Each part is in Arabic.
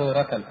يعلم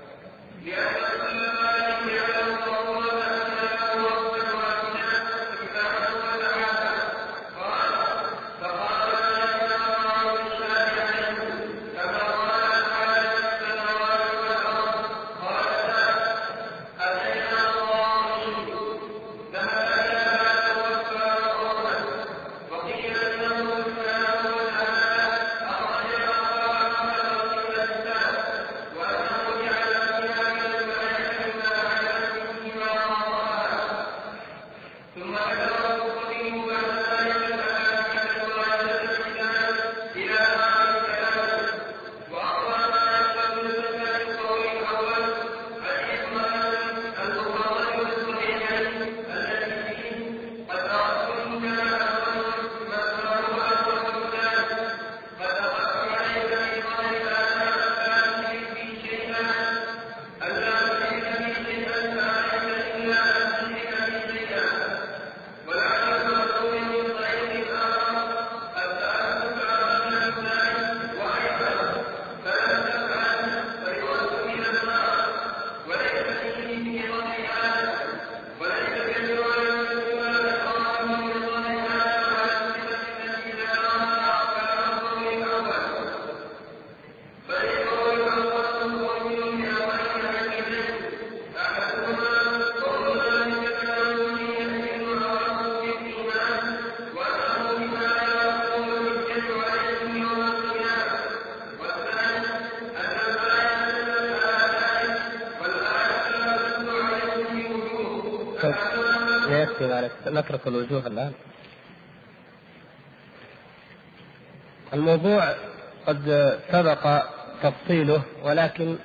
نترك الوجوه الآن. الموضوع قد سبق تفصيله ولكن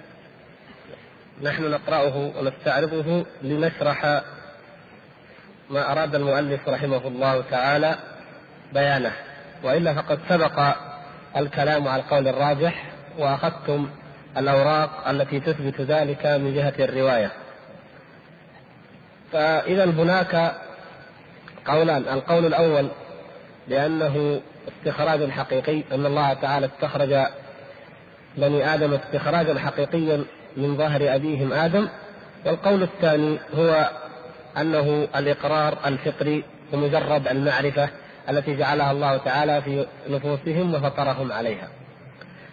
نحن نقرأه ونستعرضه لنشرح ما أراد المؤلف رحمه الله تعالى بيانه. وإلا فقد سبق الكلام على القول الراجح وأخذتم الأوراق التي تثبت ذلك من جهة الرواية. فإذا هناك قولان. القول الأول بأنه استخراج حقيقي أن الله تعالى استخرج بني آدم استخراجا حقيقيا من ظهر أبيهم آدم. والقول الثاني هو أنه الإقرار الفطري بمجرد المعرفة التي جعلها الله تعالى في نفوسهم وفطرهم عليها.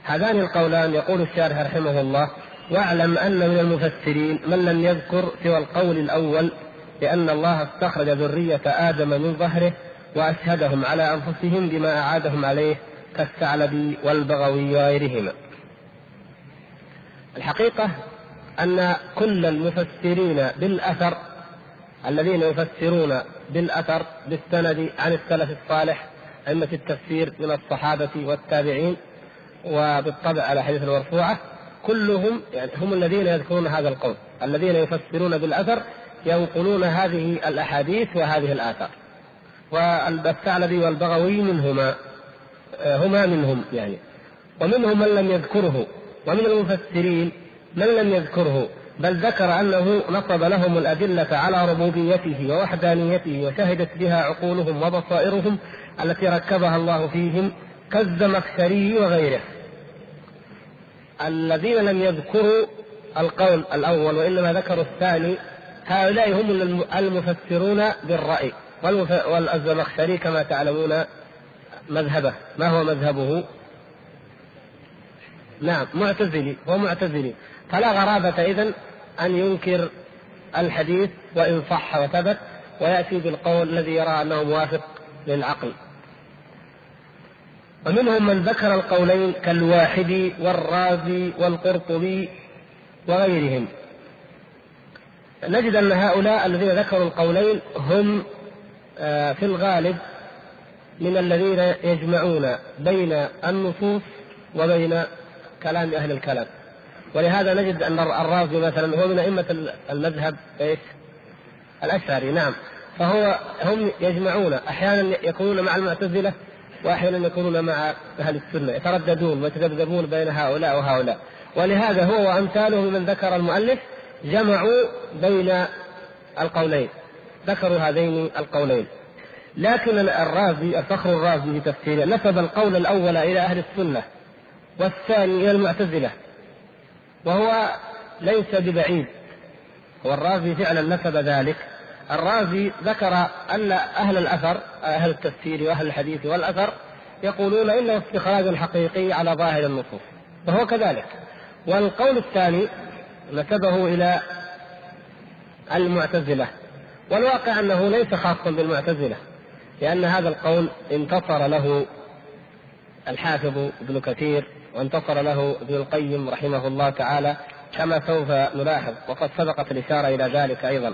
هذان القولان يقول الشارح رحمه الله واعلم أن من المفسرين من لم يذكر سوى القول الأول لأن الله استخرج ذرية آدم من ظهره وأشهدهم على أنفسهم بما أعادهم عليه كالثعلبي والبغوي وغيرهما. الحقيقة أن كل المفسرين بالأثر الذين يفسرون بالأثر بالسند عن السلف الصالح أئمة التفسير من الصحابة والتابعين وبالطبع على حديث المرفوعة كلهم يعني هم الذين يذكرون هذا القول الذين يفسرون بالأثر ينقلون هذه الأحاديث وهذه الآثار. والثعلبي والبغوي منهما آه، هما منهم يعني. ومنهم من لم يذكره ومن المفسرين من لم يذكره بل ذكر أنه نصب لهم الأدلة على ربوبيته ووحدانيته وشهدت بها عقولهم وبصائرهم التي ركبها الله فيهم كالزمخشري وغيره. الذين لم يذكروا القول الأول وإنما ذكروا الثاني هؤلاء هم المفسرون بالرأي والزمخشري كما تعلمون مذهبه. ما هو مذهبه؟ نعم معتزلي هو معتزلي. فلا غرابة إذن أن ينكر الحديث وإن صح وثبت ويأتي بالقول الذي يرى أنه موافق للعقل. ومنهم من ذكر القولين كالواحدي والرازي والقرطبي وغيرهم. نجد أن هؤلاء الذين ذكروا القولين هم آه، في الغالب من الذين يجمعون بين النصوص وبين كلام أهل الكلام. ولهذا نجد أن الرازي مثلا هو من أئمة المذهب إيش؟ الأشعري نعم. فهو هم يجمعون أحيانا يكونون مع المعتزلة وأحيانا يكونون مع أهل السنة يترددون ويتذبذبون بين هؤلاء وهؤلاء. ولهذا هو وأمثاله من ذكر المؤلف جمعوا بين القولين ذكروا هذين القولين. لكن الرازي الفخر الرازي في تفسيره نسب القول الأول إلى أهل السنة والثاني إلى المعتزلة وهو ليس ببعيد هو الرازي فعلا نسب ذلك. الرازي ذكر أن أهل الأثر أهل التفسير وأهل الحديث والأثر يقولون إنه استخراج حقيقي على ظاهر النصوص فهو كذلك. والقول الثاني نسبه إلى المعتزلة. والواقع أنه ليس خاصا بالمعتزلة لأن هذا القول انتصر له الحافظ ابن كثير وانتصر له ابن القيم رحمه الله تعالى كما سوف نلاحظ وقد سبقت الإشارة إلى ذلك أيضا.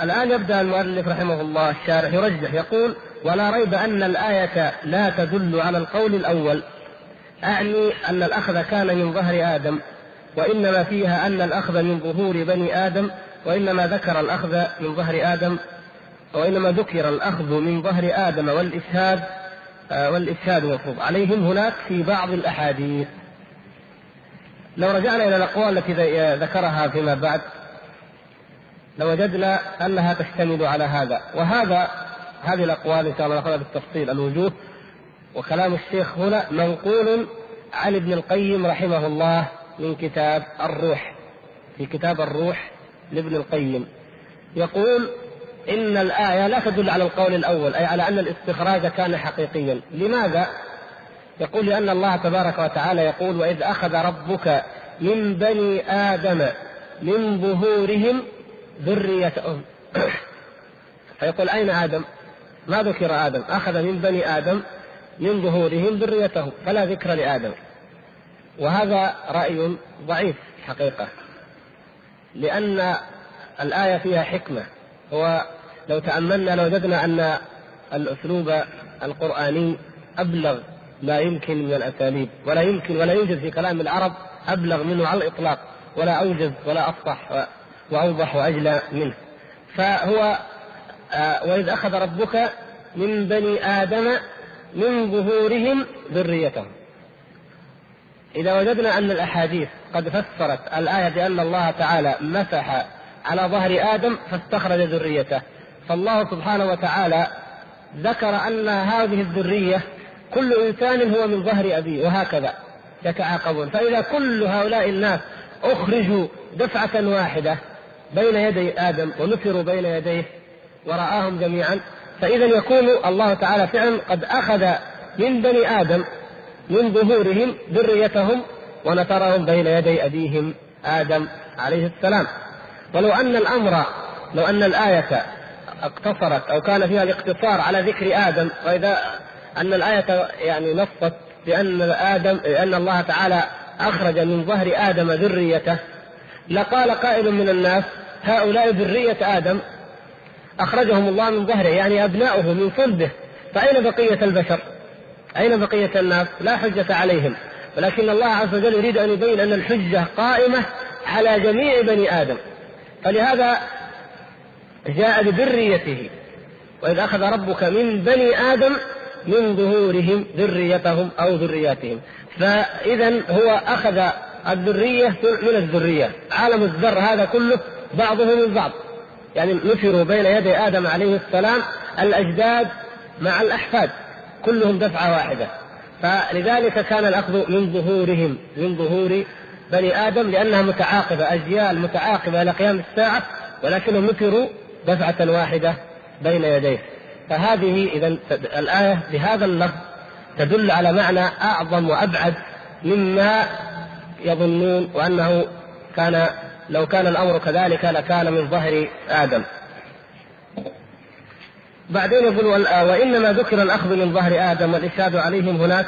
الآن يبدأ المؤلف رحمه الله الشارح يرجح يقول ولا ريب أن الآية لا تدل على القول الأول أعني أن الأخذ كان من ظهر آدم وإنما فيها أن الأخذ من ظهور بني آدم وإنما ذكر الأخذ من ظهر آدم وإنما ذكر الأخذ من ظهر آدم والإشهاد آه، والإشهاد مفروض عليهم هناك في بعض الأحاديث. لو رجعنا إلى الأقوال التي ذكرها فيما بعد لوجدنا أنها تشتمل على هذا. وهذا هذه الأقوال إن شاء الله نأخذها بالتفصيل الوجوه. وكلام الشيخ هنا منقول عن ابن القيم رحمه الله. من كتاب الروح في كتاب الروح لابن القيم. يقول إن الآية لا تدل على القول الأول أي على أن الاستخراج كان حقيقيا. لماذا؟ يقول لأن الله تبارك وتعالى يقول وإذ أخذ ربك من بني آدم من ظهورهم ذريتهم. فيقول أين آدم؟ ما ذكر آدم. أخذ من بني آدم من ظهورهم ذريتهم فلا ذكر لآدم. وهذا رأي ضعيف حقيقة لأن الآية فيها حكمة. هو لو تأملنا لوجدنا أن الأسلوب القرآني أبلغ ما يمكن من الأساليب ولا يمكن ولا يوجد في كلام العرب أبلغ منه على الإطلاق ولا أوجز ولا أفصح وأوضح وأجلى منه. فهو آه، وإذ أخذ ربك من بني آدم من ظهورهم ذريتهم. إذا وجدنا أن الأحاديث قد فسرت الآية بأن الله تعالى مسح على ظهر آدم فاستخرج ذريته فالله سبحانه وتعالى ذكر أن هذه الذرية كل إنسان هو من ظهر أبيه وهكذا يتعاقبون فإذا كل هؤلاء الناس أخرجوا دفعة واحدة بين يدي آدم ونفروا بين يديه ورآهم جميعا فإذا يكون الله تعالى فعلا قد أخذ من بني آدم من ظهورهم ذريتهم ونثرهم بين يدي أبيهم آدم عليه السلام ولو أن الأمر لو أن الآية اقتصرت أو كان فيها الاقتصار على ذكر آدم وإذا أن الآية يعني نصت بأن آدم أن الله تعالى أخرج من ظهر آدم ذريته لقال قائل من الناس هؤلاء ذرية آدم أخرجهم الله من ظهره يعني أبناؤه من صلبه فأين بقية البشر؟ أين بقية الناس؟ لا حجة عليهم. ولكن الله عز وجل يريد أن يبين أن الحجة قائمة على جميع بني آدم. فلهذا جاء بذريته. وإذ أخذ ربك من بني آدم من ظهورهم ذريتهم أو ذرياتهم. فإذا هو أخذ الذرية من الذرية. عالم الذر هذا كله بعضه من بعض. يعني نشروا بين يدي آدم عليه السلام الأجداد مع الأحفاد. كلهم دفعة واحدة. فلذلك كان الأخذ من ظهورهم من ظهور بني آدم لأنها متعاقبة أجيال متعاقبة إلى قيام الساعة ولكنهم نفروا دفعة واحدة بين يديه. فهذه إذا الآية بهذا اللفظ تدل على معنى أعظم وأبعد مما يظنون وأنه كان لو كان الأمر كذلك لكان من ظهر آدم. بعدين يقول وإنما ذكر الأخذ من ظهر آدم والإشهاد عليهم هناك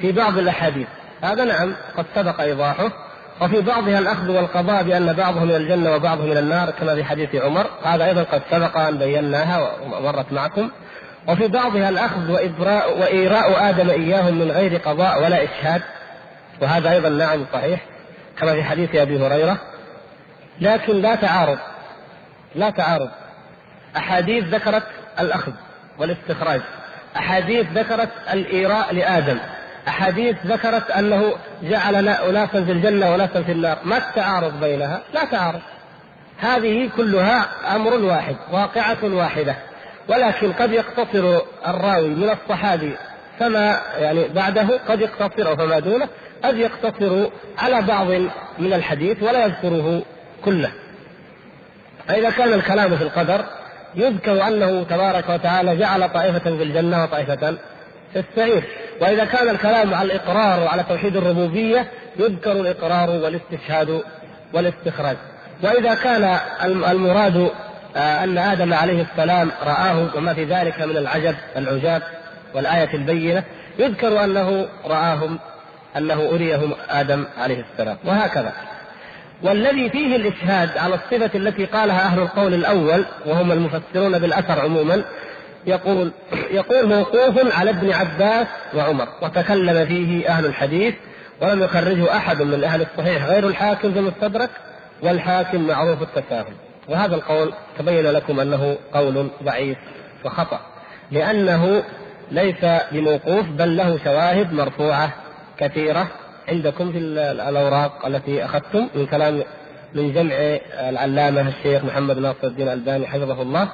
في بعض الأحاديث. هذا نعم قد سبق إيضاحه. وفي بعضها الأخذ والقضاء بأن بعضهم من الجنة وبعضهم من النار كما في حديث عمر. هذا أيضا قد سبق أن بيناها ومرت معكم. وفي بعضها الأخذ وإبراء وإيراء آدم إياهم من غير قضاء ولا إشهاد. وهذا أيضا نعم صحيح كما في حديث أبي هريرة. لكن لا تعارض لا تعارض. أحاديث ذكرت الأخذ والاستخراج. أحاديث ذكرت الإيراء لآدم. أحاديث ذكرت أنه جعل أناسا في الجنة وناسا في النار. ما التعارض بينها؟ لا تعارض. هذه كلها أمر واحد واقعة واحدة. ولكن قد يقتصر الراوي من الصحابي فما يعني بعده قد يقتصر فما دونه قد يقتصر على بعض من الحديث ولا يذكره كله. فإذا كان الكلام في القدر يذكر أنه تبارك وتعالى جعل طائفة في الجنة وطائفة في السعير. وإذا كان الكلام على الإقرار وعلى توحيد الربوبية يذكر الإقرار والاستشهاد والاستخراج. وإذا كان المراد آه، أن آدم عليه السلام رآه وما في ذلك من العجب العجاب والآية البينة يذكر أنه رآهم أنه أريهم آدم عليه السلام. وهكذا. والذي فيه الإشهاد على الصفة التي قالها أهل القول الأول وهم المفسرون بالأثر عموما يقول يقول موقوف على ابن عباس وعمر وتكلم فيه أهل الحديث ولم يخرجه أحد من أهل الصحيح غير الحاكم في المستدرك والحاكم معروف التساهل. وهذا القول تبين لكم أنه قول ضعيف وخطأ لأنه ليس بموقوف بل له شواهد مرفوعة كثيرة عندكم في الأوراق التي أخذتم من كلام من جمع العلامة الشيخ محمد ناصر الدين الألباني حفظه الله.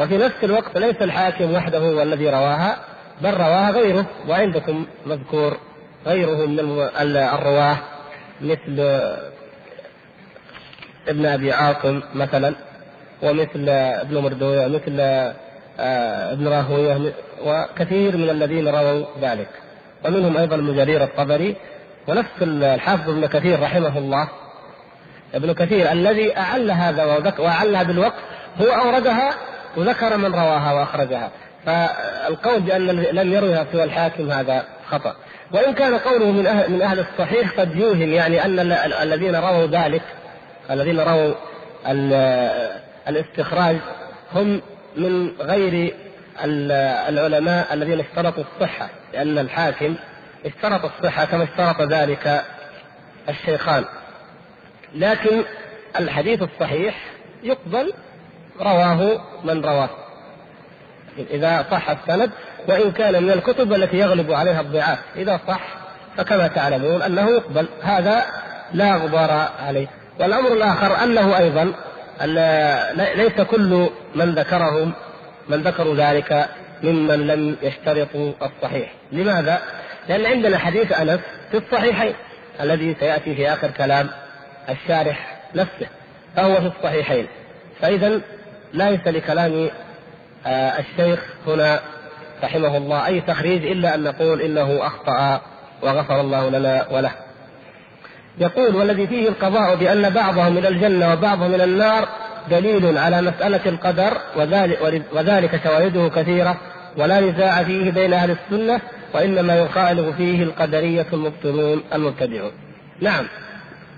وفي نفس الوقت ليس الحاكم وحده هو الذي رواها بل رواها غيره وعندكم مذكور غيره من الرواة مثل ابن أبي عاصم مثلا ومثل ابن مردوية مثل آه، ابن راهوية وكثير من الذين رووا ذلك. ومنهم أيضا ابن جرير الطبري ونفس الحافظ ابن كثير رحمه الله. ابن كثير الذي أعل هذا وأعلها بالوقت هو أوردها وذكر من رواها وأخرجها. فالقول بأن لم يروها سوى الحاكم هذا خطأ. وإن كان قوله من أهل, من أهل الصحيح قد يوهم يعني أن الذين رووا ذلك الذين رووا الاستخراج هم من غير العلماء الذين اشترطوا الصحة لأن الحاكم اشترط الصحة كما اشترط ذلك الشيخان. لكن الحديث الصحيح يقبل رواه من رواه. إذا صح السند وإن كان من الكتب التي يغلب عليها الضعاف. إذا صح فكما تعلمون أنه يقبل. هذا لا غبار عليه. والأمر الآخر أنه أيضا ليس كل من ذكرهم من ذكروا ذلك ممن لم يشترطوا الصحيح. لماذا؟ لأن عندنا حديث أنس في الصحيحين الذي سيأتي في آخر كلام الشارح نفسه فهو في الصحيحين. فإذا ليس لكلام آه، الشيخ هنا رحمه الله أي تخريج إلا أن نقول إنه أخطأ وغفر الله لنا وله. يقول والذي فيه القضاء بأن بعضهم إلى الجنة وبعضهم إلى النار دليل على مسألة القدر وذلك, وذلك شواهده كثيرة ولا نزاع فيه بين أهل السنة وإنما يخالف فيه القدرية المبطلون المبتدعون. نعم.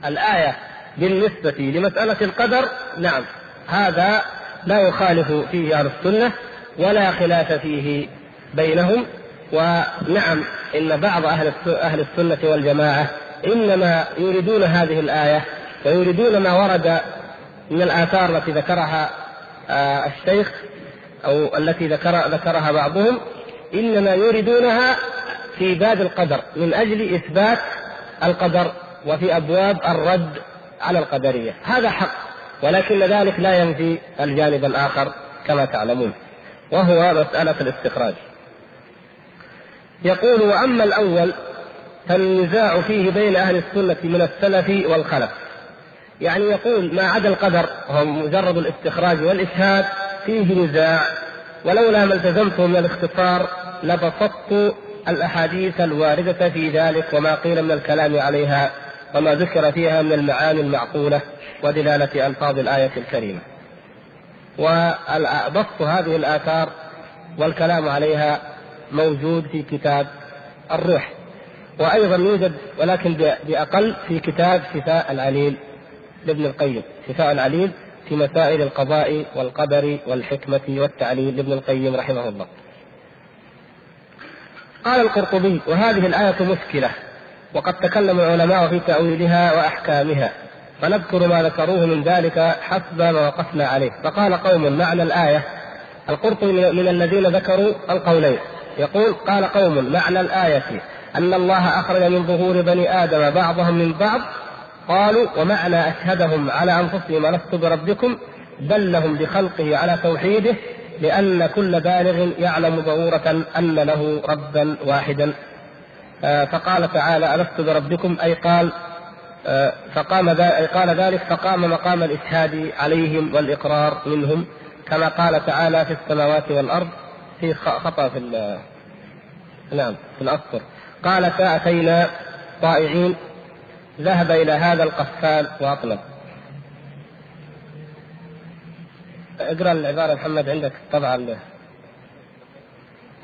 الآية بالنسبة لمسألة القدر نعم. هذا لا يخالف فيه أهل السنة ولا خلاف فيه بينهم. ونعم إن بعض أهل أهل السنة والجماعة إنما يريدون هذه الآية ويريدون ما ورد من الآثار التي ذكرها آه، الشيخ أو التي ذكر ذكرها بعضهم إنما يريدونها في باب القدر من أجل إثبات القدر وفي أبواب الرد على القدرية. هذا حق ولكن ذلك لا ينفي الجانب الآخر كما تعلمون وهو مسألة الاستخراج. يقول وأما الأول فالنزاع فيه بين أهل السنة من السلف والخلف. يعني يقول ما عدا القدر هو مجرد الاستخراج والإشهاد فيه نزاع ولولا ما التزمته من الاختصار لبسطت الأحاديث الواردة في ذلك وما قيل من الكلام عليها وما ذكر فيها من المعاني المعقولة ودلالة ألفاظ الآية الكريمة. وبسط هذه الآثار والكلام عليها موجود في كتاب الروح. وأيضا يوجد ولكن بأقل في كتاب شفاء العليل لابن القيم. شفاء العليل في مسائل القضاء والقدر والحكمة والتعليل لابن القيم رحمه الله. قال القرطبي وهذه الآية مشكلة وقد تكلم العلماء في تأويلها وأحكامها فنذكر ما ذكروه من ذلك حسب ما وقفنا عليه. فقال قوم معنى الآية القرطبي من الذين ذكروا القولين. يقول قال قوم معنى الآية أن الله أخرج من ظهور بني آدم بعضهم من بعض قالوا ومعنى أشهدهم على أنفسهم ألست بربكم دلهم بخلقه على توحيده لأن كل بالغ يعلم ضرورة أن له ربا واحدا. آه، فقال تعالى ألست بربكم؟ أي قال آه، فقام قال ذلك فقام مقام الإشهاد عليهم والإقرار منهم كما قال تعالى في السماوات والأرض في خطأ في نعم في الأسطر. قال فأتينا طائعين ذهب إلى هذا القفال وأطلب اقرأ العبارة محمد عندك طبعا.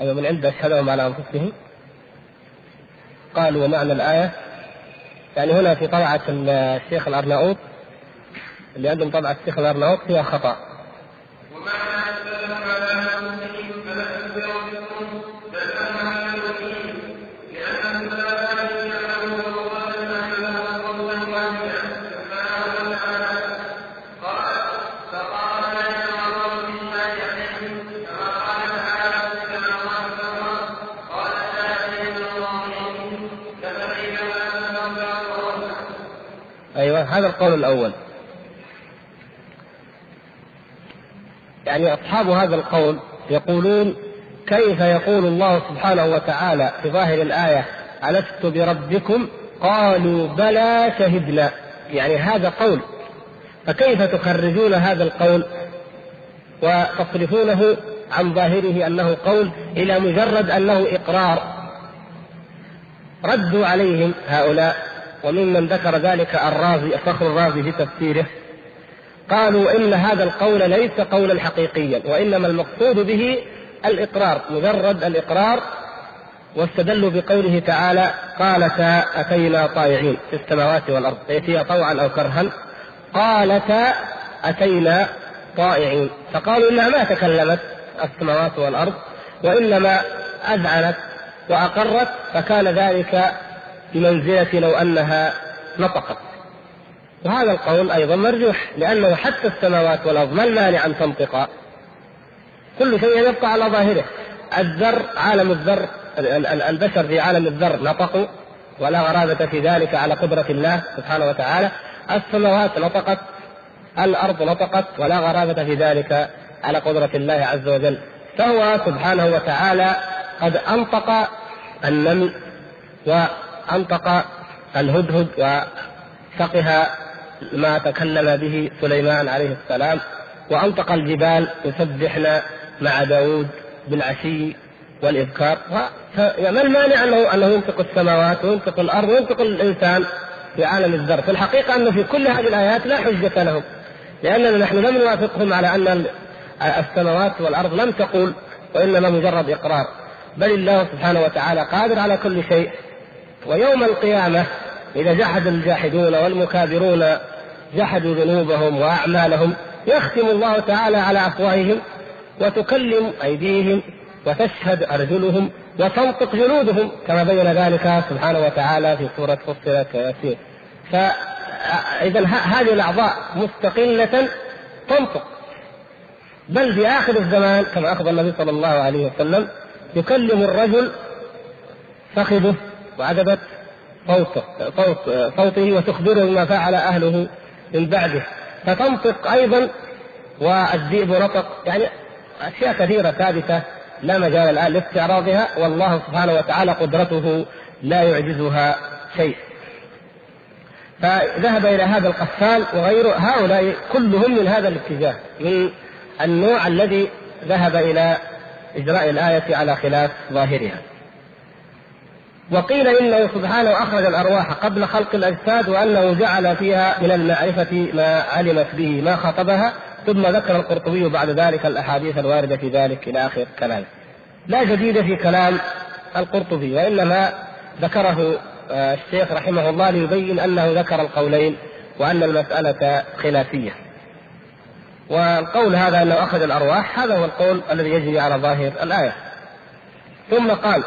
أيوة من عند أشهدهم على أنفسهم قالوا ومعنى الآية. يعني هنا في طبعة الشيخ الأرناؤوط اللي عندهم طبعة الشيخ الأرناؤوط فيها خطأ. هذا القول الأول. يعني أصحاب هذا القول يقولون كيف يقول الله سبحانه وتعالى في ظاهر الآية ألست بربكم؟ قالوا بلى شهدنا. يعني هذا قول. فكيف تخرجون هذا القول وتصرفونه عن ظاهره أنه قول إلى مجرد أنه إقرار؟ ردوا عليهم هؤلاء. وممن ذكر ذلك الرازي فخر الرازي في تفسيره قالوا إن هذا القول ليس قولا حقيقيا وإنما المقصود به الإقرار مجرد الإقرار واستدلوا بقوله تعالى قالتا أتينا طائعين في السماوات والأرض ياتيها طوعا أو كرها. قالتا أتينا طائعين فقالوا إنها ما تكلمت السماوات والأرض وإنما أذعنت وأقرت فكان ذلك بمنزلة لو أنها نطقت. وهذا القول أيضا مرجوح لأنه حتى السماوات والأرض ما المانع أن تنطقا كل شيء يبقى على ظاهره. الذر عالم الذر البشر في عالم الذر نطقوا ولا غرابة في ذلك على قدرة الله سبحانه وتعالى. السماوات نطقت الأرض نطقت ولا غرابة في ذلك على قدرة الله عز وجل. فهو سبحانه وتعالى قد أنطق النمل أنطق الهدهد وفقه ما تكلم به سليمان عليه السلام وأنطق الجبال يسبحن مع داود بالعشي والإذكار. ما المانع أنه أنه ينطق السماوات وينطق الأرض وينطق الإنسان في عالم الذر في الحقيقة أنه في كل هذه الآيات لا حجة لهم لأننا نحن لم نوافقهم على أن السماوات والأرض لم تقول وإنما مجرد إقرار بل الله سبحانه وتعالى قادر على كل شيء ويوم القيامة إذا جحد الجاحدون والمكابرون جحدوا ذنوبهم وأعمالهم يختم الله تعالى على أفواههم وتكلم أيديهم وتشهد أرجلهم وتنطق جلودهم كما بين ذلك سبحانه وتعالى في سورة فصلت وياسين فإذا هذه الأعضاء مستقلة تنطق. بل في آخر الزمان كما أخبر النبي صلى الله عليه وسلم يكلم الرجل فخذه وعجبت صوته صوت صوته وتخبره بما فعل أهله من بعده فتنطق أيضا والذئب نطق يعني أشياء كثيرة ثابتة لا مجال الآن لاستعراضها والله سبحانه وتعالى قدرته لا يعجزها شيء. فذهب إلى هذا القفال وغيره هؤلاء كلهم من هذا الاتجاه من النوع الذي ذهب إلى إجراء الآية على خلاف ظاهرها. وقيل انه سبحانه أخرج الأرواح قبل خلق الأجساد وأنه جعل فيها من المعرفة ما علمت به ما خطبها ثم ذكر القرطبي بعد ذلك الأحاديث الواردة في ذلك إلى آخر كلامه. لا جديد في كلام القرطبي وإنما ذكره آه، الشيخ رحمه الله ليبين أنه ذكر القولين وأن المسألة خلافية. والقول هذا أنه اخذ الأرواح هذا هو القول الذي يجري على ظاهر الآية. ثم قال: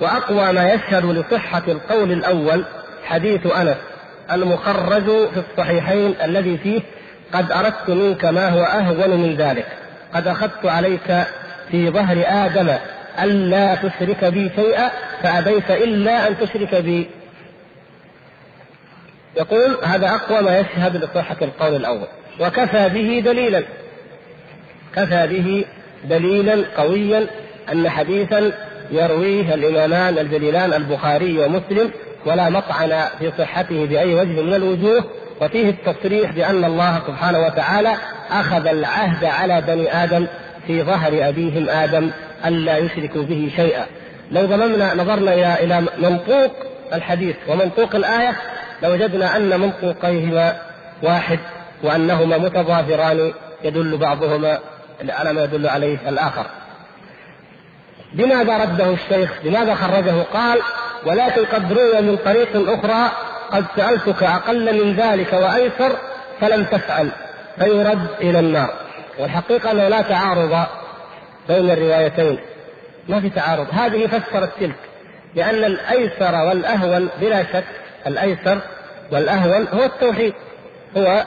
وأقوى ما يشهد لصحة القول الأول حديث أنس المخرج في الصحيحين الذي فيه قد أردت منك ما هو أهون من ذلك. قد أخذت عليك في ظهر آدم ألا تشرك بي شيئا فأبيت إلا أن تشرك بي. يقول هذا أقوى ما يشهد لصحة القول الأول. وكفى به دليلا. كفى به دليلا قويا أن حديثا يرويه الإمامان الجليلان البخاري ومسلم ولا مطعن في صحته بأي وجه من الوجوه وفيه التصريح بأن الله سبحانه وتعالى أخذ العهد على بني آدم في ظهر أبيهم آدم ألا يشركوا به شيئا. لو ضممنا نظرنا إلى إلى منطوق الحديث ومنطوق الآية لوجدنا أن منطوقيهما واحد وأنهما متظاهران يدل بعضهما على ما يدل عليه الآخر. بماذا رده الشيخ؟ لماذا خرجه؟ قال ولكن قد روي من طريق أخرى قد سألتك أقل من ذلك وأيسر فلم تفعل فيرد إلى النار. والحقيقة أنه لا تعارض بين الروايتين. ما في تعارض. هذه فسرت تلك لأن الأيسر والأهون بلا شك الأيسر والأهون هو التوحيد هو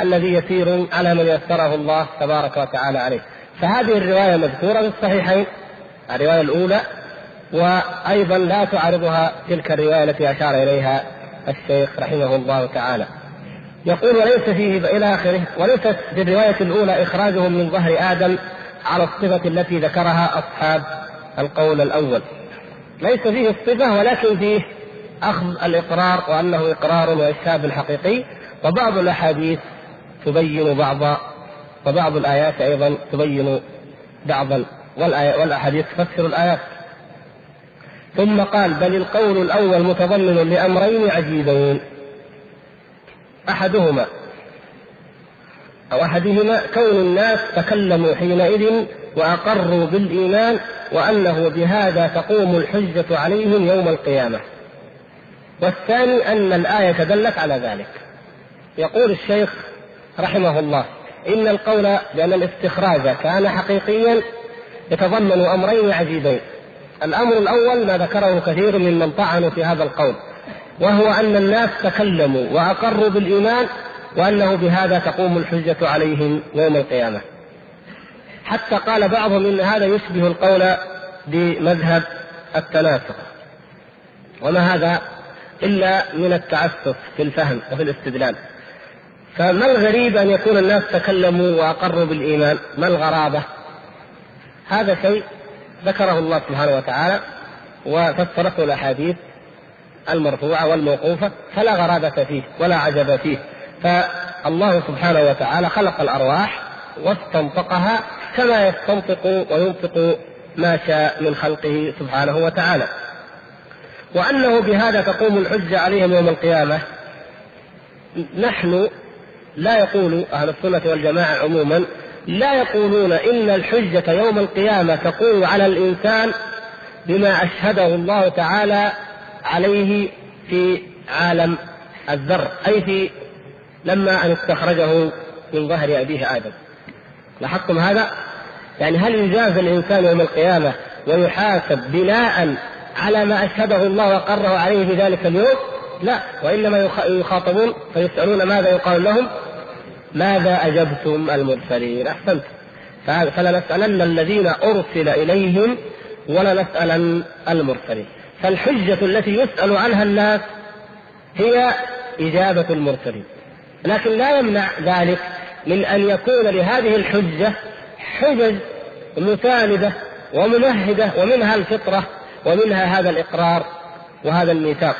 الذي يسير على من يسره الله تبارك وتعالى عليه. فهذه الرواية مذكورة في الصحيحين الرواية الأولى وأيضا لا تعارضها تلك الرواية التي أشار إليها الشيخ رحمه الله تعالى. يقول وليس فيه إلى آخره وليست في الرواية الأولى إخراجهم من ظهر آدم على الصفة التي ذكرها أصحاب القول الأول. ليس فيه الصفة ولكن فيه أخذ الإقرار وأنه إقرار وإشهاد حقيقي وبعض الأحاديث تبين بعض وبعض الآيات أيضا تبين بعضا والأحاديث تفسر الآيات. ثم قال بل القول الأول متضمن لأمرين عجيبين. أحدهما أو أحدهما كون الناس تكلموا حينئذ وأقروا بالإيمان وأنه بهذا تقوم الحجة عليهم يوم القيامة. والثاني أن الآية دلت على ذلك. يقول الشيخ رحمه الله إن القول بأن الاستخراج كان حقيقيا يتضمن أمرين عجيبين. الأمر الأول ما ذكره كثير ممن طعنوا في هذا القول وهو أن الناس تكلموا وأقروا بالإيمان وأنه بهذا تقوم الحجة عليهم يوم القيامة. حتى قال بعضهم إن هذا يشبه القول بمذهب التناسق وما هذا إلا من التعسف في الفهم وفي الاستدلال. فما الغريب أن يكون الناس تكلموا وأقروا بالإيمان؟ ما الغرابة؟ هذا شيء ذكره الله سبحانه وتعالى وفسرته الأحاديث المرفوعة والموقوفة فلا غرابة فيه ولا عجب فيه. فالله سبحانه وتعالى خلق الأرواح واستنطقها كما يستنطق وينطق ما شاء من خلقه سبحانه وتعالى. وأنه بهذا تقوم الحجة عليهم يوم القيامة. نحن لا يقول أهل السنة والجماعة عموما لا يقولون إن الحجة يوم القيامة تقوم على الإنسان بما أشهده الله تعالى عليه في عالم الذر أي في لما أن استخرجه من ظهر أبيه آدم لاحظتم هذا؟ يعني هل يجاز الإنسان يوم القيامة ويحاسب بناء على ما أشهده الله وقره عليه في ذلك اليوم؟ لا وإنما يخاطبون فيسألون ماذا يقال لهم؟ ماذا أجبتم المرسلين؟ أحسنت. فلنسألن الذين أرسل إليهم ولنسألن المرسلين. فالحجة التي يسأل عنها الناس هي إجابة المرسلين. لكن لا يمنع ذلك من أن يكون لهذه الحجة حجج مساندة وممهدة ومنها الفطرة ومنها هذا الإقرار وهذا الميثاق.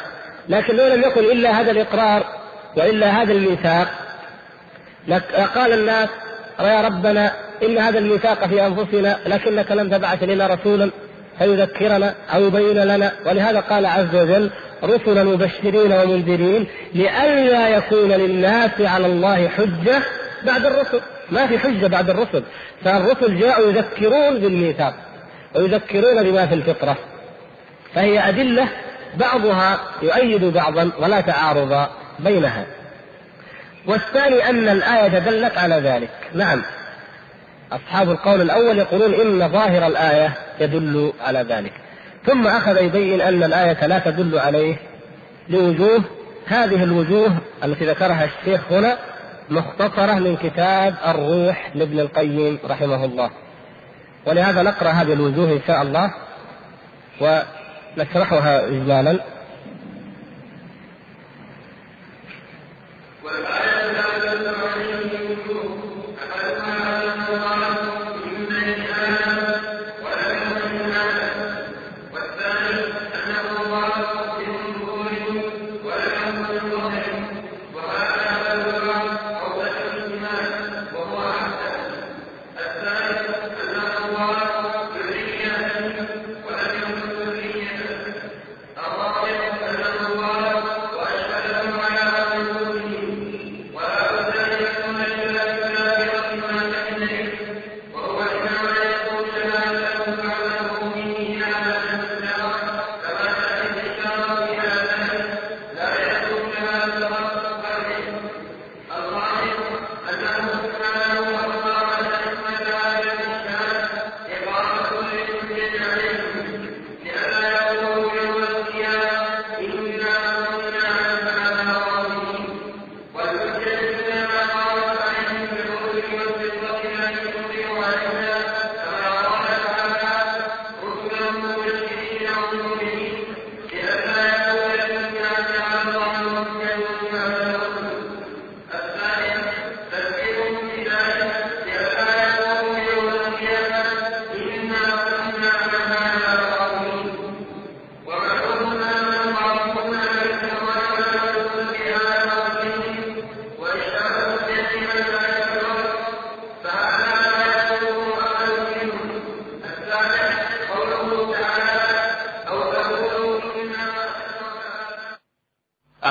لكن لو لم يكن إلا هذا الإقرار وإلا هذا الميثاق لقال الناس يا ربنا إن هذا الميثاق في أنفسنا لكنك لم تبعث لنا رسولا فيذكرنا أو يبين لنا. ولهذا قال عز وجل رسلا مبشرين ومنذرين لئلا يكون للناس على الله حجة بعد الرسل. ما في حجة بعد الرسل. فالرسل جاءوا يذكرون بالميثاق ويذكرون بما في الفطرة. فهي أدلة بعضها يؤيد بعضا ولا تعارض بينها. والثاني أن الآية دلت على ذلك. نعم. أصحاب القول الأول يقولون إن ظاهر الآية يدل على ذلك. ثم أخذ يبين أن الآية لا تدل عليه لوجوه. هذه الوجوه التي ذكرها الشيخ هنا مختصرة من كتاب الروح لابن القيم رحمه الله. ولهذا نقرأ هذه الوجوه إن شاء الله ونشرحها إجمالا.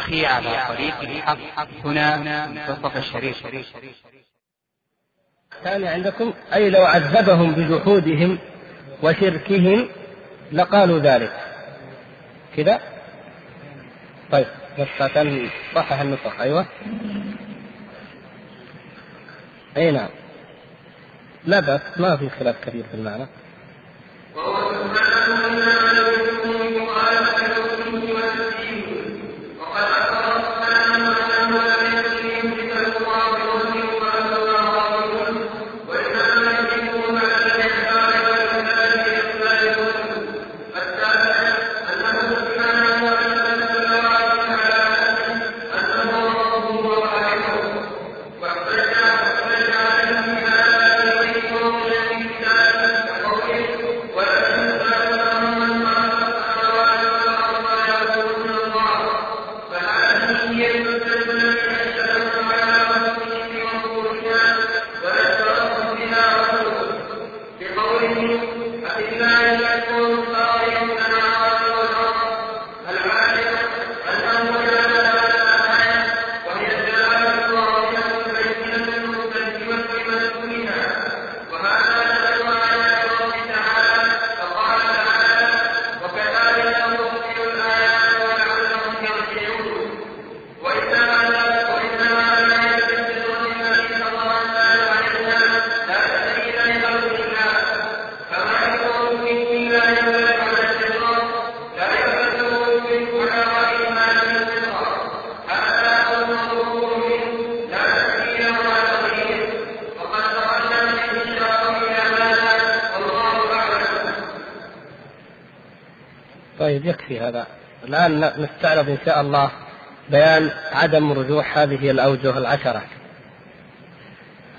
أخي على طريق الحق. هنا منتصف الشريف. الثاني عندكم أي لو عذبهم بجحودهم وشركهم لقالوا ذلك. كذا طيب بس عشان صحح النسخ أيوه. أي نعم. لا بأس ما في خلاف كبير في المعنى. يكفي هذا. الآن نستعرض إن شاء الله بيان عدم رجوح هذه الأوجه العشرة.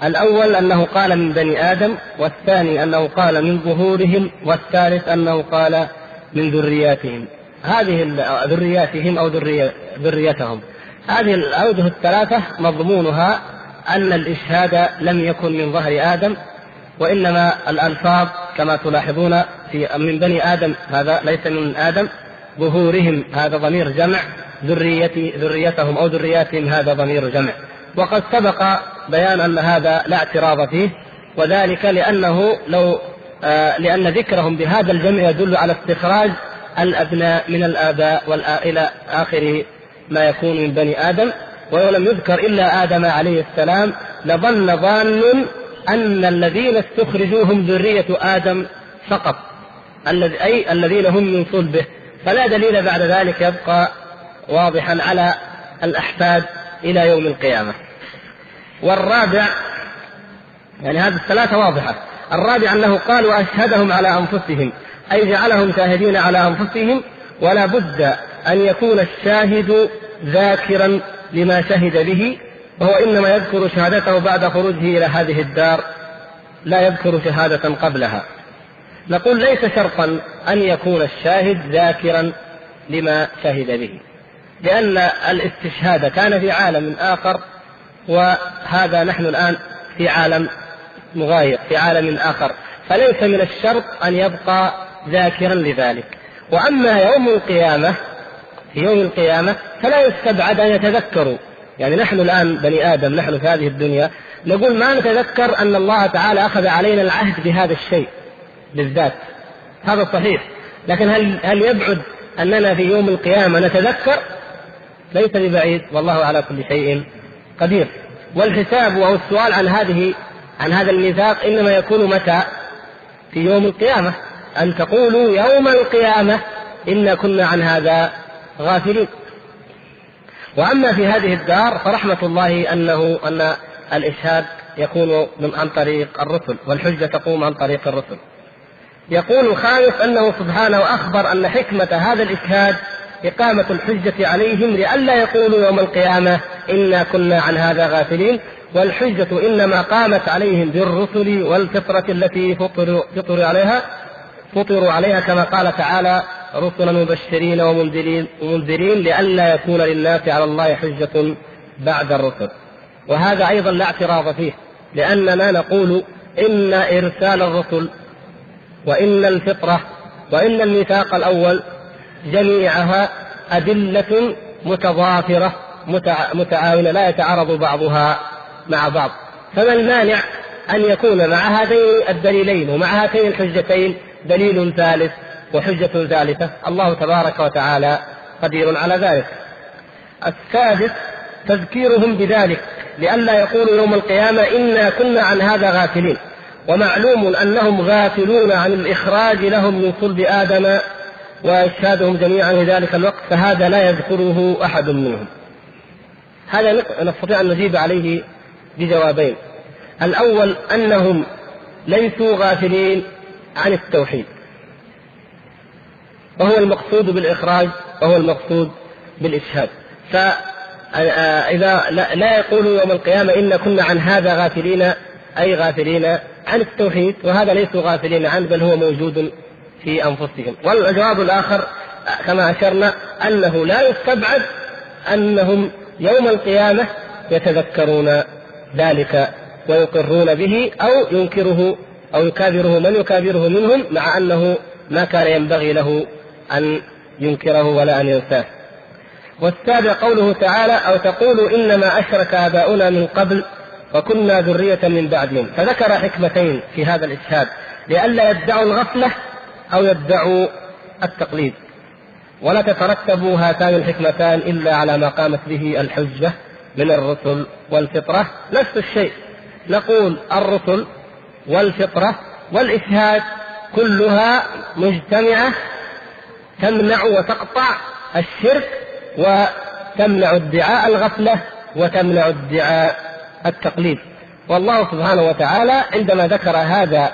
الأول أنه قال من بني آدم والثاني أنه قال من ظهورهم والثالث أنه قال من ذرياتهم. هذه ذرياتهم أو ذريتهم. هذه الأوجه الثلاثة مضمونها أن الإشهاد لم يكن من ظهر آدم وإنما الألفاظ كما تلاحظون في من بني آدم هذا ليس من آدم ظهورهم هذا ضمير جمع ذرية ذريتهم أو ذرياتهم هذا ضمير جمع. وقد سبق بيان أن هذا لا اعتراض فيه وذلك لأنه لو آه لأن ذكرهم بهذا الجمع يدل على استخراج الأبناء من الآباء إلى آخر ما يكون من بني آدم. ولو لم يذكر إلا آدم عليه السلام لظن ظان أن الذين استخرجوا هم ذرية آدم فقط. أي الذين هم من صلبه. فلا دليل بعد ذلك يبقى واضحا على الأحفاد إلى يوم القيامة. والرابع يعني هذه الثلاثة واضحة. الرابع أنه قال وأشهدهم على أنفسهم أي جعلهم شاهدين على أنفسهم ولا بد أن يكون الشاهد ذاكرا لما شهد به وهو إنما يذكر شهادته بعد خروجه إلى هذه الدار لا يذكر شهادة قبلها. نقول ليس شرطا أن يكون الشاهد ذاكرا لما شهد به لأن الاستشهاد كان في عالم آخر وهذا نحن الآن في عالم مغاير في عالم آخر. فليس من الشرط أن يبقى ذاكرا لذلك. وأما يوم القيامة في يوم القيامة فلا يستبعد أن يتذكروا. يعني نحن الآن بني آدم نحن في هذه الدنيا نقول ما نتذكر أن الله تعالى أخذ علينا العهد بهذا الشيء. بالذات. هذا صحيح. لكن هل هل يبعد أننا في يوم القيامة نتذكر؟ ليس ببعيد والله على كل شيء قدير. والحساب أو السؤال عن هذه عن هذا الميثاق إنما يكون متى؟ في يوم القيامة. أن تقولوا يوم القيامة إنا كنا عن هذا غافلين. وأما في هذه الدار فرحمة الله أنه أن الاشهاد يكون عن طريق الرسل والحجة تقوم عن طريق الرسل. يقول الخامس أنه سبحانه أخبر أن حكمة هذا الاشهاد إقامة الحجة عليهم لئلا يقولوا يوم القيامة إنا كنا عن هذا غافلين والحجة إنما قامت عليهم بالرسل والفطرة التي فطروا, فطروا عليها فطروا عليها كما قال تعالى رسلا مبشرين ومنذرين ومنذرين لئلا يكون للناس على الله حجة بعد الرسل. وهذا أيضا لا اعتراض فيه لأننا نقول إن إرسال الرسل وإن الفطرة وإن الميثاق الأول جميعها أدلة متضافرة متعاونة لا يتعارض بعضها مع بعض. فما المانع أن يكون مع هذين الدليلين ومع هاتين الحجتين دليل ثالث وحجة ثالثة. الله تبارك وتعالى قدير على ذلك. السادس تذكيرهم بذلك لئلا يقولوا يوم القيامة إنا كنا عن هذا غافلين. ومعلوم أنهم غافلون عن الإخراج لهم من صلب آدم وإشهادهم جميعا في ذلك الوقت فهذا لا يذكره أحد منهم. هذا نستطيع أن نجيب عليه بجوابين. الأول أنهم ليسوا غافلين عن التوحيد. وهو المقصود بالإخراج وهو المقصود بالإشهاد فإذا لا يقول يوم القيامة إن كنا عن هذا غافلين أي غافلين عن التوحيد وهذا ليسوا غافلين عنه بل هو موجود في أنفسهم. والجواب الآخر كما أشرنا أنه لا يستبعد أنهم يوم القيامة يتذكرون ذلك ويقرون به أو ينكره أو يكابره من يكابره منهم مع أنه ما كان ينبغي له أن ينكره ولا أن ينساه. والسابع قوله تعالى أو تقولوا إنما أشرك آباؤنا من قبل وكنا ذرية من بعدهم فذكر حكمتين في هذا الإشهاد لئلا يدعوا الغفلة أو يدعوا التقليد. ولا تترتب هاتان الحكمتان إلا على ما قامت به الحجة من الرسل والفطرة. نفس الشيء. نقول الرسل والفطرة والإشهاد كلها مجتمعة تمنع وتقطع الشرك وتمنع ادعاء الغفلة وتمنع ادعاء التقليد. والله سبحانه وتعالى عندما ذكر هذا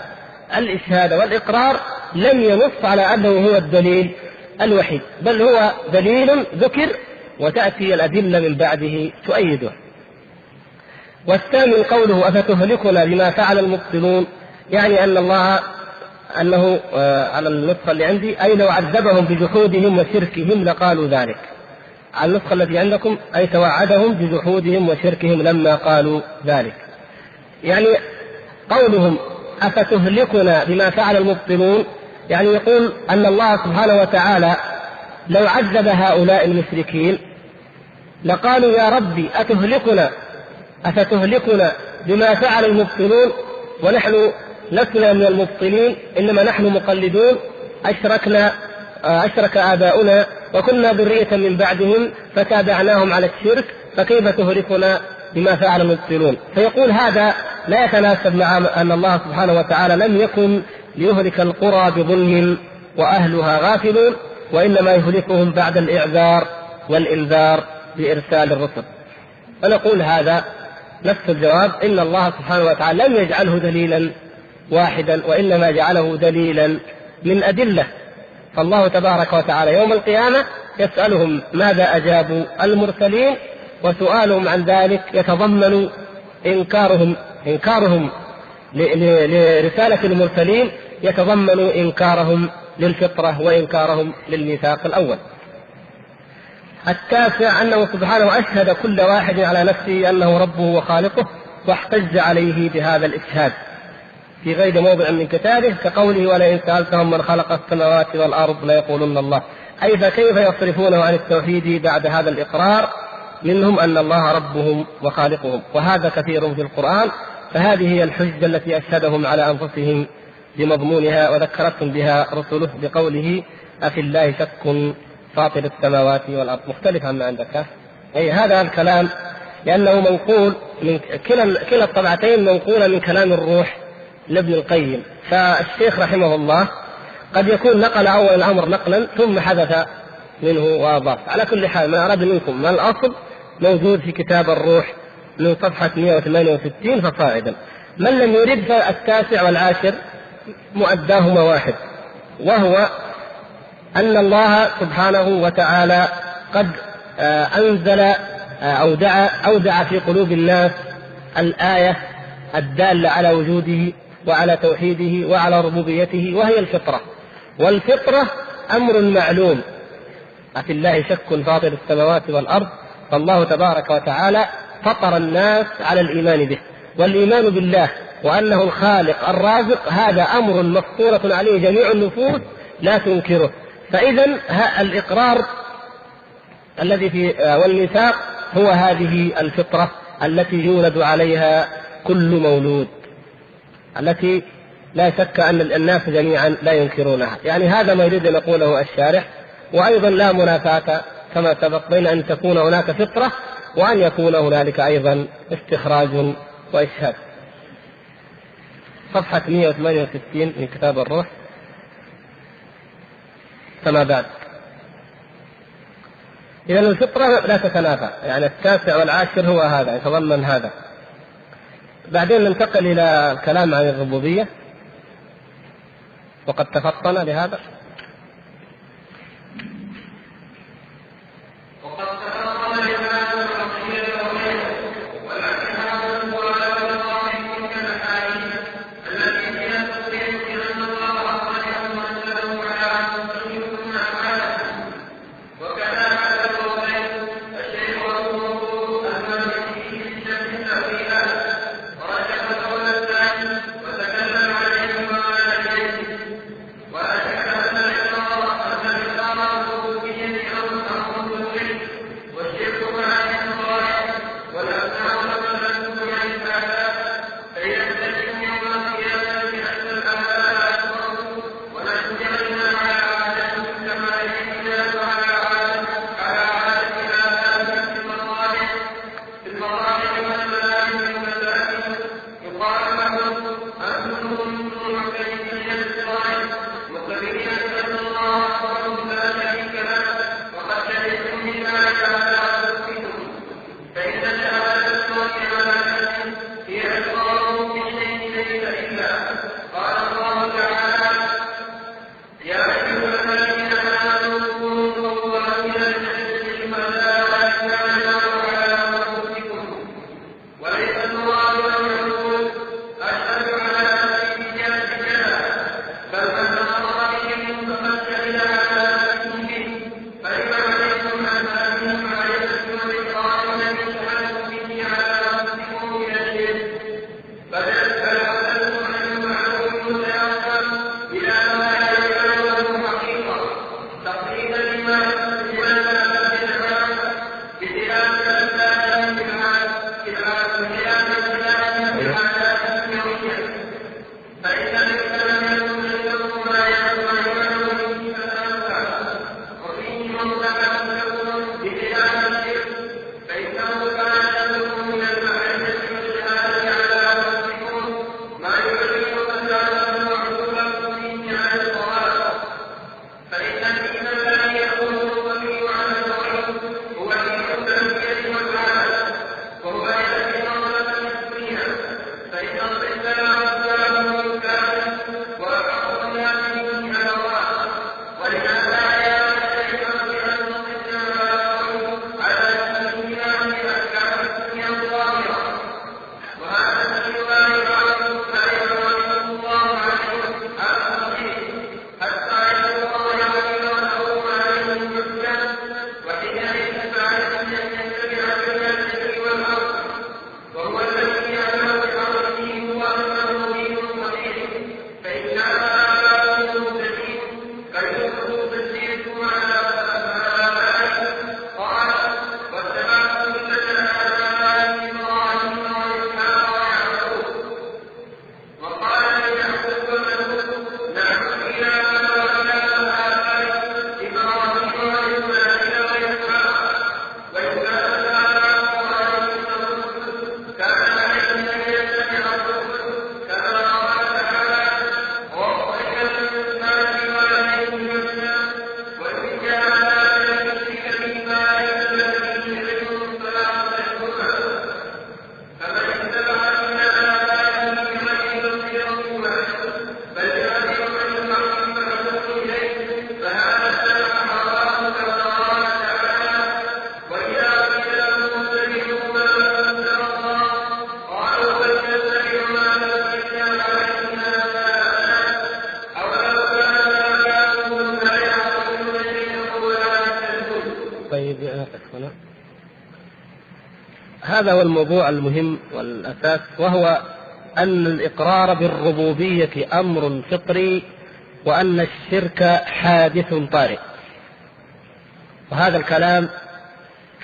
الإشهاد والإقرار لم ينص على أنه هو الدليل الوحيد بل هو دليل ذكر وتأتي الأدلة من بعده تؤيده. والثامن قوله أفتهلكنا بما فعل المبطلون؟ يعني أن الله أنه آه، على النسخة اللي عندي أي لو عذبهم بجحودهم وشركهم لقالوا ذلك. على النسخة التي عندكم أي توعدهم بجحودهم وشركهم لما قالوا ذلك. يعني قولهم أفتهلكنا بما فعل المبطلون؟ يعني يقول أن الله سبحانه وتعالى لو عذب هؤلاء المشركين لقالوا يا ربي أتهلكنا؟ أفتهلكنا بما فعل المبطلون؟ ونحن لسنا من المبطلين إنما نحن مقلدون؟ أشركنا أشرك آباؤنا وكنا ذرية من بعدهم فتابعناهم على الشرك فكيف تهلكنا بما فعل المبطلون؟ فيقول هذا لا يتناسب مع أن الله سبحانه وتعالى لم يكن ليهلك القرى بظلم وأهلها غافلون وإنما يهلكهم بعد الإعذار والإنذار بإرسال الرسل. فنقول هذا نفس الجواب إن الله سبحانه وتعالى لم يجعله دليلا واحدا وإنما جعله دليلا من أدلة. فالله تبارك وتعالى يوم القيامة يسألهم ماذا أجابوا المرسلين وسؤالهم عن ذلك يتضمن إنكارهم إنكارهم لرسالة المرسلين يتضمن إنكارهم للفطرة وإنكارهم للميثاق الأول. التاسع أنه سبحانه أشهد كل واحد على نفسه أنه ربه وخالقه واحتج عليه بهذا الإشهاد. في غير موضع من كتابه كقوله ولئن سألتهم من خلق السماوات والأرض ليقولن الله أي فكيف يصرفونه عن التوحيد بعد هذا الإقرار؟ منهم أن الله ربهم وخالقهم وهذا كثير في القرآن. فهذه هي الحجة التي أشهدهم على أنفسهم بمضمونها وذكرتهم بها رسله بقوله أفي الله شك فاطر السماوات والأرض مختلف عما عندك. أي هذا الكلام لأنه منقول من كلا كلا الطبعتين منقولة من كلام الروح. لابن القيم. فالشيخ رحمه الله قد يكون نقل أول الأمر نقلا ثم حدث منه وأضاف على كل حال ما أراد منكم ما الأصل؟ موجود في كتاب الروح من صفحة 168 فصاعدا. من لم يرد فالتاسع والعاشر مؤداهما واحد وهو أن الله سبحانه وتعالى قد آه، أنزل آه، أو دعا أودع في قلوب الناس الآية الدالة على وجوده وعلى توحيده وعلى ربوبيته وهي الفطرة. والفطرة أمر معلوم. أفي الله شك فاطر السماوات والأرض فالله تبارك وتعالى فطر الناس على الإيمان به. والإيمان بالله وأنه الخالق الرازق هذا أمر مفطورة عليه جميع النفوس لا تنكره. فإذا الإقرار الذي في آه، والميثاق هو هذه الفطرة التي يولد عليها كل مولود. التي لا شك أن الناس جميعا لا ينكرونها. يعني هذا ما يريد أن يقوله الشارح وأيضا لا منافاة كما سبق بين أن تكون هناك فطرة وأن يكون هنالك أيضا استخراج وإشهاد. صفحة 168 من كتاب الروح. كما بعد؟ إذا الفطرة لا تتنافى. يعني التاسع والعاشر هو هذا يتضمن هذا. بعدين ننتقل إلى الكلام عن الربوبية. وقد تفطن لهذا. هذا هو الموضوع المهم والأساس وهو أن الإقرار بالربوبية أمر فطري وأن الشرك حادث طارئ. وهذا الكلام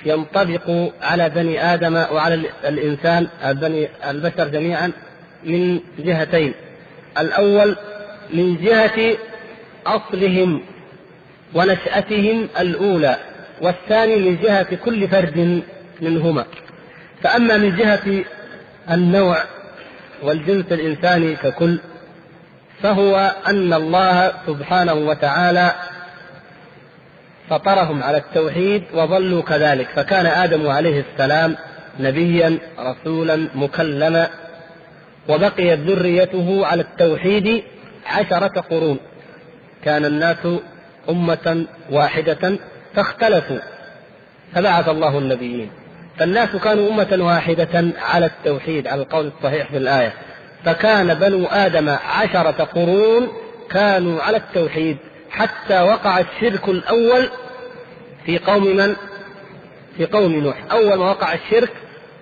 ينطبق على بني آدم وعلى الإنسان بني البشر جميعا من جهتين. الأول من جهة أصلهم ونشأتهم الأولى والثاني من جهة كل فرد منهما. فأما من جهة النوع والجنس الإنساني ككل فهو أن الله سبحانه وتعالى فطرهم على التوحيد وظلوا كذلك. فكان آدم عليه السلام نبيا رسولا مكلما وبقيت ذريته على التوحيد عشرة قرون. كان الناس أمة واحدة فاختلفوا فبعث الله النبيين. فالناس كانوا أمة واحدة على التوحيد على القول الصحيح في الآية. فكان بنو آدم عشرة قرون كانوا على التوحيد حتى وقع الشرك الأول في قوم من؟ في قوم نوح. أول ما وقع الشرك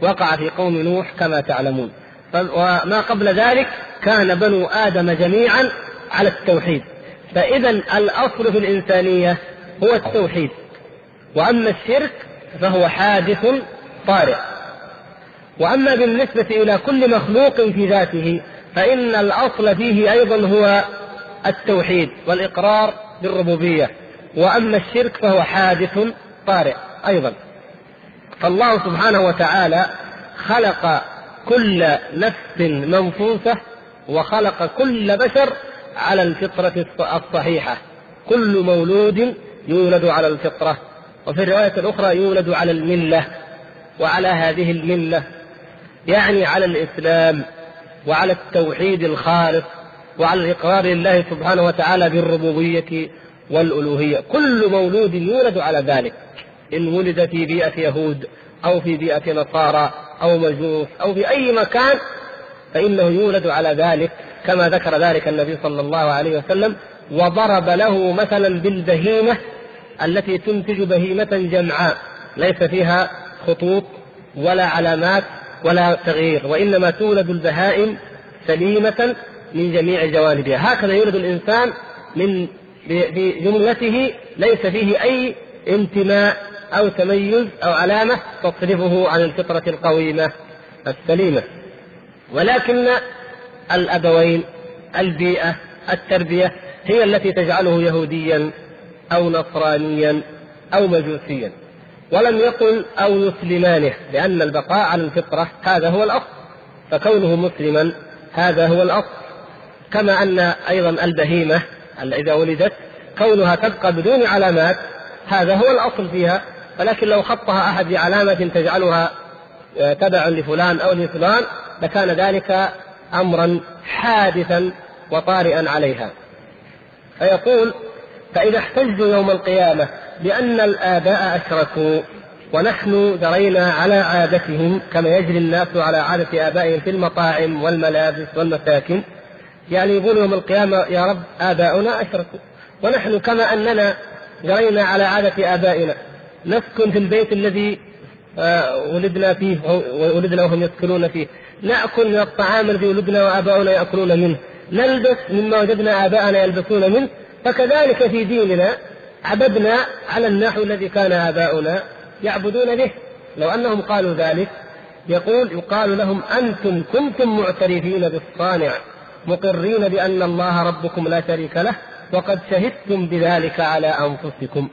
وقع في قوم نوح كما تعلمون. وما قبل ذلك كان بنو آدم جميعا على التوحيد. فإذا الأصل في الإنسانية هو التوحيد. وأما الشرك فهو حادث طارئ. وأما بالنسبة إلى كل مخلوق في ذاته فإن الأصل فيه أيضا هو التوحيد والإقرار بالربوبية. وأما الشرك فهو حادث طارئ أيضا. فالله سبحانه وتعالى خلق كل نفس منفوسة وخلق كل بشر على الفطرة الصحيحة. كل مولود يولد على الفطرة. وفي الرواية الأخرى يولد على الملة. وعلى هذه الملة يعني على الإسلام وعلى التوحيد الخالص وعلى الإقرار لله سبحانه وتعالى بالربوبية والألوهية. كل مولود يولد على ذلك. إن ولد في بيئة يهود أو في بيئة نصارى أو مجوس أو في أي مكان فإنه يولد على ذلك كما ذكر ذلك النبي صلى الله عليه وسلم وضرب له مثلا بالبهيمة التي تنتج بهيمة جمعاء ليس فيها خطوط ولا علامات ولا تغيير وإنما تولد البهائم سليمة من جميع جوانبها. هكذا يولد الإنسان من بجملته ليس فيه أي انتماء أو تميز أو علامة تصرفه عن الفطرة القويمة السليمة. ولكن الأبوين البيئة التربية هي التي تجعله يهوديا أو نصرانيا أو مجوسيا. ولم يقل أو يسلمانه لأن البقاء على الفطرة هذا هو الأصل فكونه مسلما هذا هو الأصل. كما أن أيضا البهيمة إذا ولدت كونها تبقى بدون علامات هذا هو الأصل فيها ولكن لو خطها أحد بعلامة تجعلها آه، تبع لفلان أو لفلان لكان ذلك أمرا حادثا وطارئا عليها. فيقول فإذا احتجوا يوم القيامة بأن الآباء أشركوا ونحن درينا على عادتهم كما يجري الناس على عادة آبائهم في المطاعم والملابس والمساكن. يعني يقول يوم القيامة يا رب آباؤنا أشركوا. ونحن كما أننا جرينا على عادة آبائنا. نسكن في البيت الذي آه، ولدنا فيه ولدنا وهم يسكنون فيه. نأكل من الطعام الذي ولدنا وآباؤنا يأكلون منه. نلبس مما وجدنا آباءنا يلبسون منه. فكذلك في ديننا عبدنا على النحو الذي كان آباؤنا يعبدون به. لو أنهم قالوا ذلك يقول يقال لهم أنتم كنتم معترفين بالصانع مقرين بأن الله ربكم لا شريك له وقد شهدتم بذلك على أنفسكم.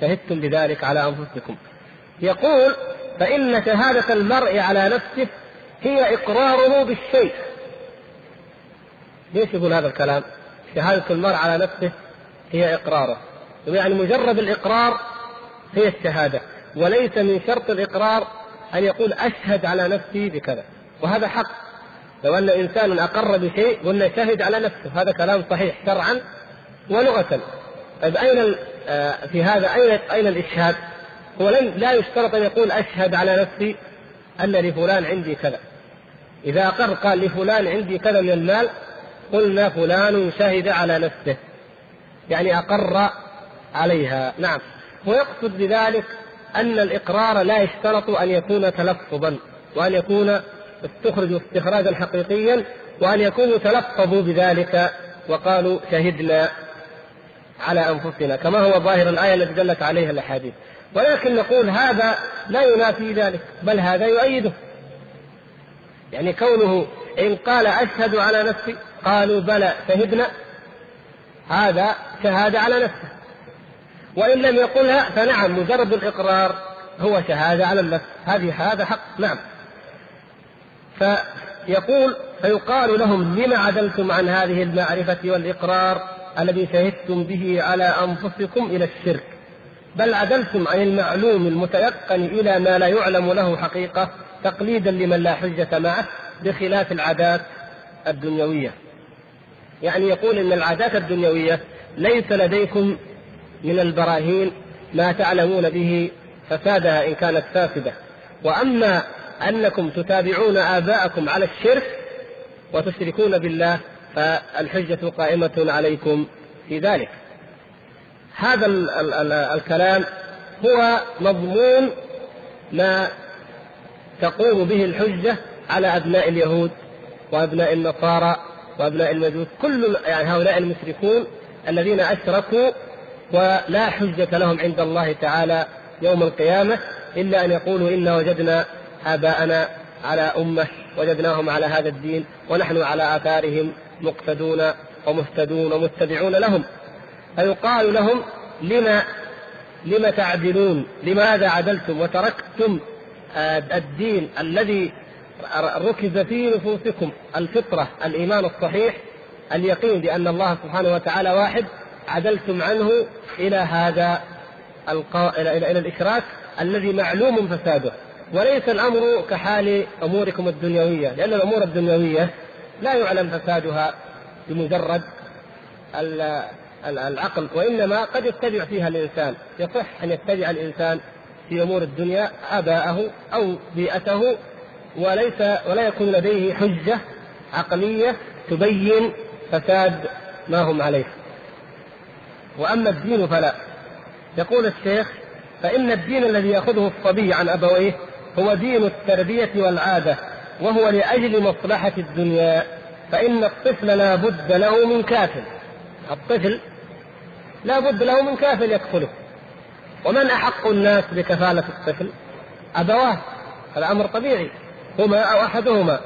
شهدتم بذلك على أنفسكم. يقول فإن شهادة المرء على نفسه هي إقراره بالشيء. ليش يقول هذا الكلام؟ شهادة المرء على نفسه هي إقراره. يعني مجرد الإقرار هي الشهادة وليس من شرط الإقرار أن يقول أشهد على نفسي بكذا وهذا حق. لو أن إنسان أقر بشيء قلنا شهد على نفسه هذا كلام صحيح شرعا ولغة. طيب أين آه، في هذا أين أين الإشهاد؟ هو لا يشترط أن يقول أشهد على نفسي أن لفلان عندي كذا. إذا أقر قال لفلان عندي كذا من المال قلنا فلان شهد على نفسه. يعني أقر عليها. نعم. ويقصد بذلك أن الإقرار لا يشترط أن يكون تلفظا وأن يكون استخرجوا استخراجا حقيقيا وأن يكونوا تلفظوا بذلك وقالوا شهدنا على أنفسنا كما هو ظاهر الآية التي دلت عليها الأحاديث. ولكن نقول هذا لا ينافي ذلك بل هذا يؤيده. يعني كونه إن قال أشهد على نفسي قالوا بلى شهدنا هذا شهادة على نفسه. وإن لم يقلها فنعم مجرد الإقرار هو شهادة على النفس. هذه هذا حق نعم. فيقول فيقال لهم لم عدلتم عن هذه المعرفة والإقرار الذي شهدتم به على أنفسكم إلى الشرك؟ بل عدلتم عن المعلوم المتيقن إلى ما لا يعلم له حقيقة تقليدا لمن لا حجة معه بخلاف العادات الدنيوية. يعني يقول إن العادات الدنيوية ليس لديكم من البراهين ما تعلمون به فسادها إن كانت فاسدة. وأما أنكم تتابعون آباءكم على الشرك وتشركون بالله فالحجة قائمة عليكم في ذلك. هذا ال ال ال الكلام هو مضمون ما تقوم به الحجة على أبناء اليهود وأبناء النصارى وأبناء المجوس. كل يعني هؤلاء المشركون الذين أشركوا ولا حجة لهم عند الله تعالى يوم القيامة إلا أن يقولوا إنا وجدنا آباءنا على أمة وجدناهم على هذا الدين ونحن على آثارهم مقتدون ومهتدون ومتبعون لهم. فيقال لهم لما لم تعدلون؟ لماذا عدلتم وتركتم الدين الذي ركز في نفوسكم؟ الفطرة الإيمان الصحيح اليقين بأن الله سبحانه وتعالى واحد عدلتم عنه إلى هذا القا... إلى, إلى, إلى الإشراك الذي معلوم فساده. وليس الأمر كحال أموركم الدنيوية لأن الأمور الدنيوية لا يعلم فسادها بمجرد العقل وإنما قد يتبع فيها الإنسان. يصح أن يتبع الإنسان في أمور الدنيا آباءه أو بيئته وليس ولا يكون لديه حجة عقلية تبين فساد ما هم عليه. وأما الدين فلا. يقول الشيخ فإن الدين الذي يأخذه الصبي عن أبويه هو دين التربية والعادة وهو لأجل مصلحة الدنيا فإن الطفل لا بد له من كافل الطفل لا بد له من كافل يكفله. ومن أحق الناس بكفالة الطفل؟ أبواه. هذا أمر طبيعي. هما أو أحدهما.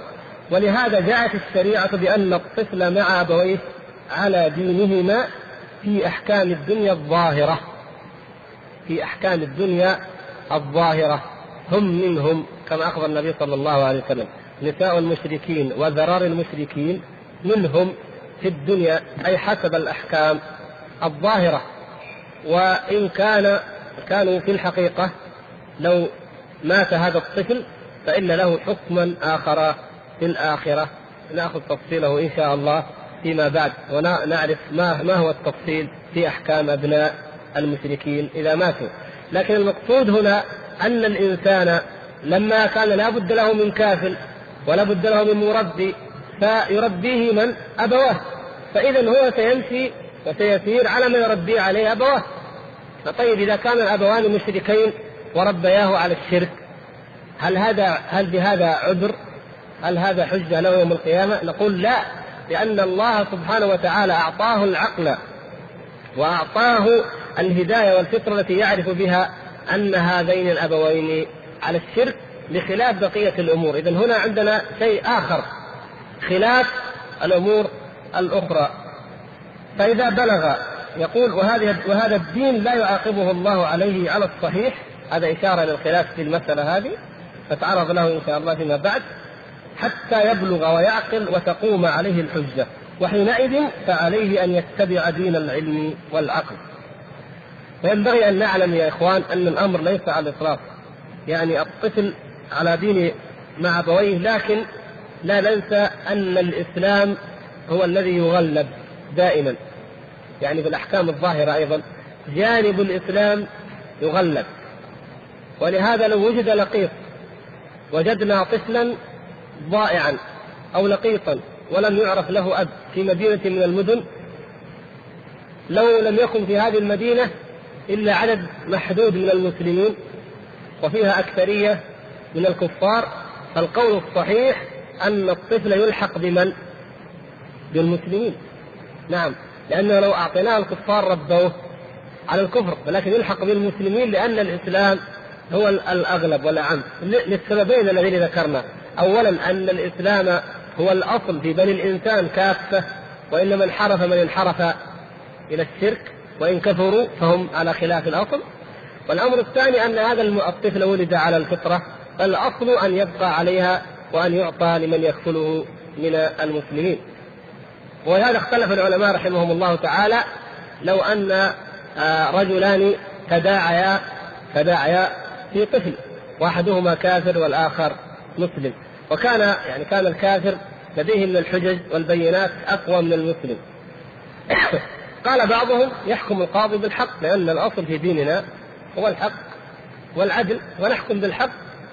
ولهذا جاءت الشريعة بأن الطفل مع أبويه على دينهما في أحكام الدنيا الظاهرة. في أحكام الدنيا الظاهرة. هم منهم كما أخبر النبي صلى الله عليه وسلم. نساء المشركين وذرار المشركين منهم في الدنيا أي حسب الأحكام الظاهرة. وإن كان كانوا في الحقيقة لو مات هذا الطفل فإن له حكما آخر في الآخرة. نأخذ تفصيله إن شاء الله. فيما بعد ونعرف ما ما هو التفصيل في أحكام أبناء المشركين إذا ماتوا لكن المقصود هنا أن الإنسان لما كان لا بد له من كافل ولا بد له من مربي فيربيه من؟ أبواه فإذا هو سيمشي وسيسير على ما يربيه عليه أبواه فطيب إذا كان الأبوان مشركين وربياه على الشرك هل هذا هل بهذا عذر؟ هل هذا حجة له يوم القيامة؟ نقول لا لأن الله سبحانه وتعالى أعطاه العقل وأعطاه الهداية والفطرة التي يعرف بها أن هذين الأبوين على الشرك بخلاف بقية الأمور. إذا هنا عندنا شيء آخر خلاف الأمور الأخرى. فإذا بلغ يقول وهذه وهذا الدين لا يعاقبه الله عليه على الصحيح. هذا إشارة للخلاف في المسألة هذه نتعرض له إن شاء الله فيما بعد. حتى يبلغ ويعقل وتقوم عليه الحجة. وحينئذ فعليه أن يتبع دين العلم والعقل. وينبغي أن نعلم يا إخوان أن الأمر ليس على الإطلاق. يعني الطفل على دين مع أبويه لكن لا ننسى أن الإسلام هو الذي يغلب دائما. يعني في الأحكام الظاهرة أيضا جانب الإسلام يغلب. ولهذا لو وجد لقيط وجدنا طفلا ضائعا أو لقيطا ولم يعرف له أب في مدينة من المدن لو لم يكن في هذه المدينة إلا عدد محدود من المسلمين وفيها أكثرية من الكفار فالقول الصحيح أن الطفل يلحق بمن؟ بالمسلمين نعم لأنه لو أعطيناه الكفار ربوه على الكفر ولكن يلحق بالمسلمين لأن الإسلام هو الأغلب والأعم للسببين الذين ذكرنا أولا أن الإسلام هو الأصل في بني الإنسان كافة وإن من حرف من انحرف إلى الشرك وإن كفروا فهم على خلاف الأصل. والأمر الثاني أن هذا الطفل ولد على الفطرة فالأصل أن يبقى عليها وأن يعطى لمن يكفله من المسلمين. ولهذا اختلف العلماء رحمهم الله تعالى لو أن آه، رجلان تداعيا تداعيا في طفل وأحدهما كافر والآخر مسلم. وكان يعني كان الكافر لديه من الحجج والبينات أقوى من المسلم. قال بعضهم يحكم القاضي بالحق لأن الأصل في ديننا هو الحق والعدل ونحكم بالحق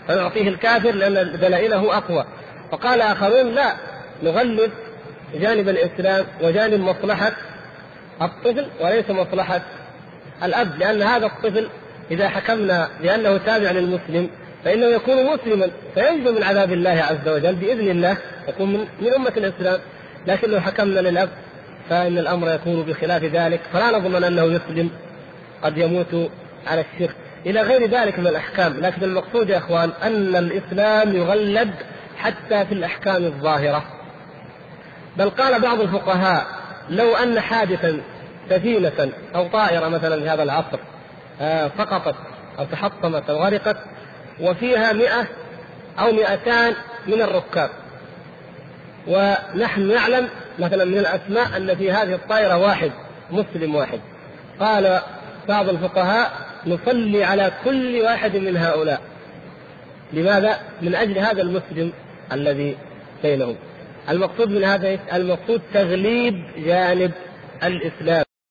فنعطيه الكافر لأن دلائله أقوى. وقال آخرون لا نغلب جانب الإسلام وجانب مصلحة الطفل وليس مصلحة الأب لأن هذا الطفل إذا حكمنا بأنه تابع للمسلم فإنه يكون مسلما فينجو من عذاب الله عز وجل بإذن الله يكون من, أمة الإسلام. لكن لو حكمنا للأب فإن الأمر يكون بخلاف ذلك فلا نضمن أنه يسلم قد يموت على الشرك. إلى غير ذلك من الأحكام. لكن المقصود يا إخوان أن الإسلام يغلب حتى في الأحكام الظاهرة. بل قال بعض الفقهاء لو أن حادثا سفينة أو طائرة مثلا في هذا العصر آه، سقطت أو تحطمت أو غرقت وفيها مئة أو مئتان من الركاب. ونحن نعلم مثلا من الأسماء أن في هذه الطائرة واحد مسلم واحد. قال بعض الفقهاء نصلي على كل واحد من هؤلاء. لماذا؟ من أجل هذا المسلم الذي بينهم. المقصود من هذا المقصود تغليب جانب الإسلام.